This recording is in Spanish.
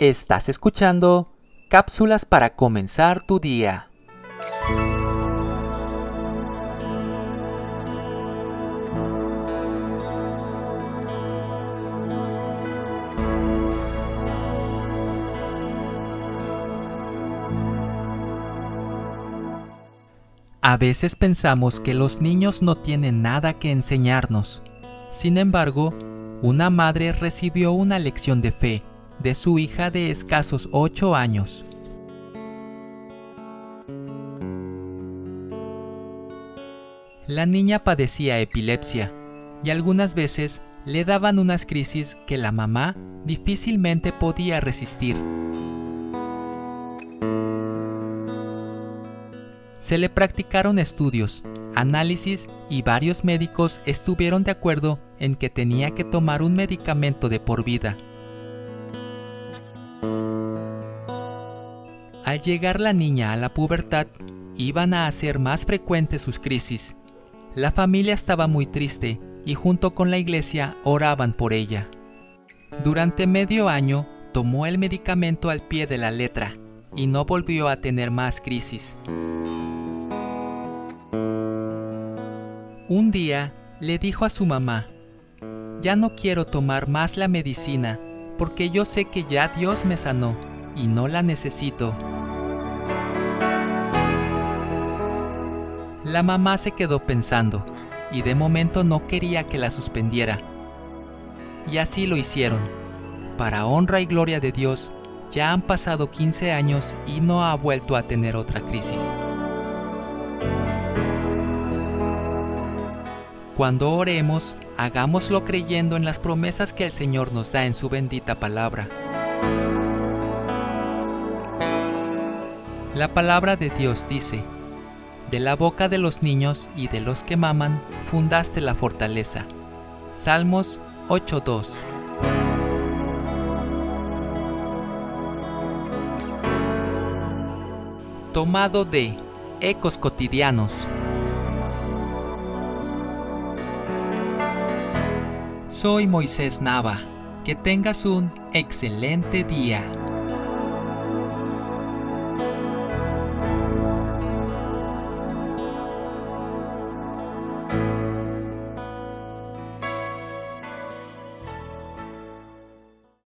Estás escuchando cápsulas para comenzar tu día. A veces pensamos que los niños no tienen nada que enseñarnos. Sin embargo, una madre recibió una lección de fe de su hija de escasos 8 años. La niña padecía epilepsia y algunas veces le daban unas crisis que la mamá difícilmente podía resistir. Se le practicaron estudios, análisis y varios médicos estuvieron de acuerdo en que tenía que tomar un medicamento de por vida. Al llegar la niña a la pubertad, iban a hacer más frecuentes sus crisis. La familia estaba muy triste y junto con la iglesia oraban por ella. Durante medio año tomó el medicamento al pie de la letra y no volvió a tener más crisis. Un día le dijo a su mamá, ya no quiero tomar más la medicina porque yo sé que ya Dios me sanó y no la necesito. La mamá se quedó pensando y de momento no quería que la suspendiera. Y así lo hicieron. Para honra y gloria de Dios, ya han pasado 15 años y no ha vuelto a tener otra crisis. Cuando oremos, hagámoslo creyendo en las promesas que el Señor nos da en su bendita palabra. La palabra de Dios dice, de la boca de los niños y de los que maman, fundaste la fortaleza. Salmos 8.2 Tomado de Ecos Cotidianos Soy Moisés Nava. Que tengas un excelente día.